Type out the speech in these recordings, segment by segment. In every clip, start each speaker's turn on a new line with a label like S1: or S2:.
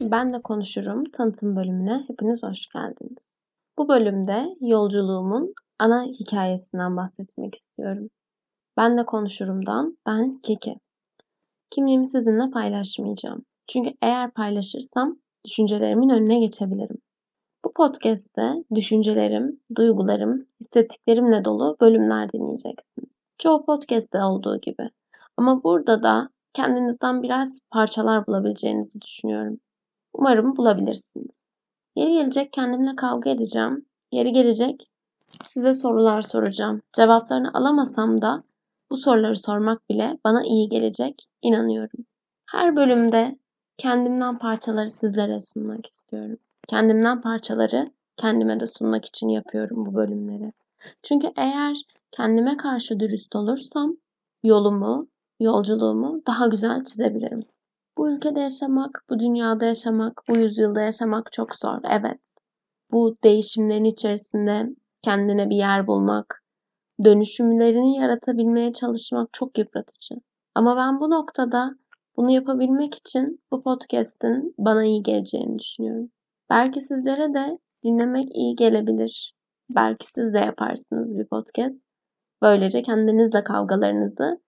S1: Ben de Konuşurum tanıtım bölümüne hepiniz hoş geldiniz. Bu bölümde yolculuğumun ana hikayesinden bahsetmek istiyorum. Ben de Konuşurum'dan ben Kiki. Kimliğimi sizinle paylaşmayacağım. Çünkü eğer paylaşırsam düşüncelerimin önüne geçebilirim. Bu podcast'te düşüncelerim, duygularım, hissettiklerimle dolu bölümler dinleyeceksiniz. Çoğu podcast'te olduğu gibi. Ama burada da kendinizden biraz parçalar bulabileceğinizi düşünüyorum. Umarım bulabilirsiniz. Yeri gelecek kendimle kavga edeceğim. Yeri gelecek size sorular soracağım. Cevaplarını alamasam da bu soruları sormak bile bana iyi gelecek, inanıyorum. Her bölümde kendimden parçaları sizlere sunmak istiyorum. Kendimden parçaları kendime de sunmak için yapıyorum bu bölümleri. Çünkü eğer kendime karşı dürüst olursam yolumu, yolculuğumu daha güzel çizebilirim. Bu ülkede yaşamak, bu dünyada yaşamak, bu yüzyılda yaşamak çok zor. Evet. Bu değişimlerin içerisinde kendine bir yer bulmak, dönüşümlerini yaratabilmeye çalışmak çok yıpratıcı. Ama ben bu noktada bunu yapabilmek için bu podcast'in bana iyi geleceğini düşünüyorum. Belki sizlere de dinlemek iyi gelebilir. Belki siz de yaparsınız bir podcast. Böylece kendinizle kavgalarınızı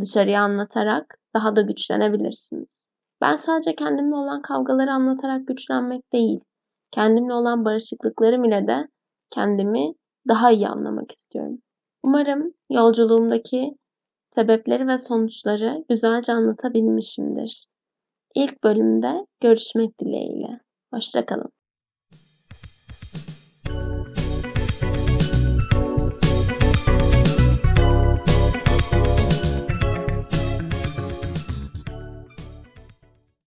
S1: dışarıya anlatarak daha da güçlenebilirsiniz. Ben sadece kendimle olan kavgaları anlatarak güçlenmek değil, kendimle olan barışıklıklarım ile de kendimi daha iyi anlamak istiyorum. Umarım yolculuğumdaki sebepleri ve sonuçları güzelce anlatabilmişimdir. İlk bölümde görüşmek dileğiyle. Hoşçakalın.